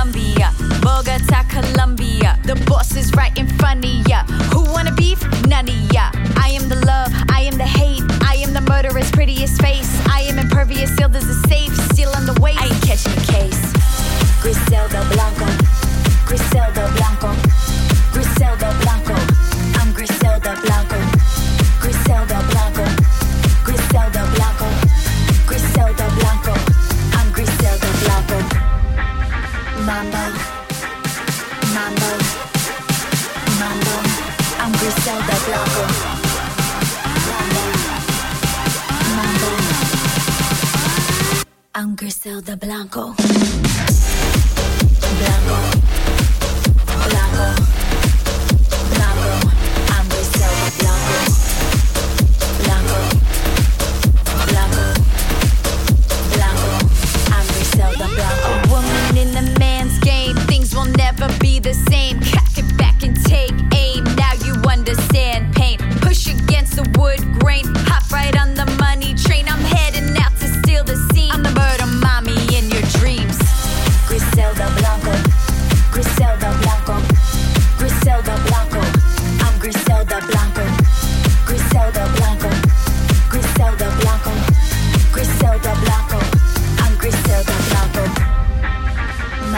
Colombia, Bogota, Colombia. Mambo, mambo, mambo, I'm Griselda Blanco. Mambo, mambo, I'm Griselda Blanco.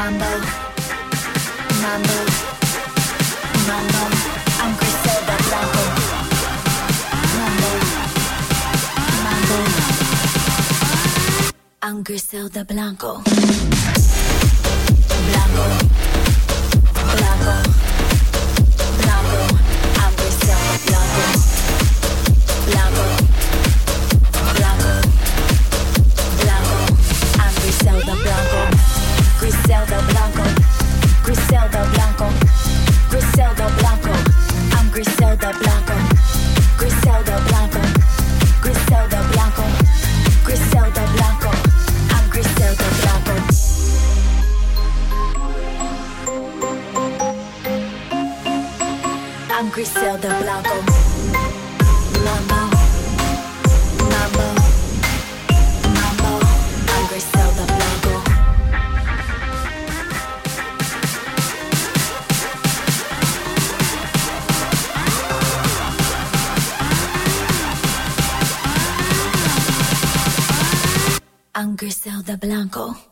Mambo, mambo, mambo, blanco. Mambo, mambo, blanco. I'm Griselda Blanco. Mambo. Mambo. Mambo. I'm Griselda Blanco. I'm Griselda Blanco.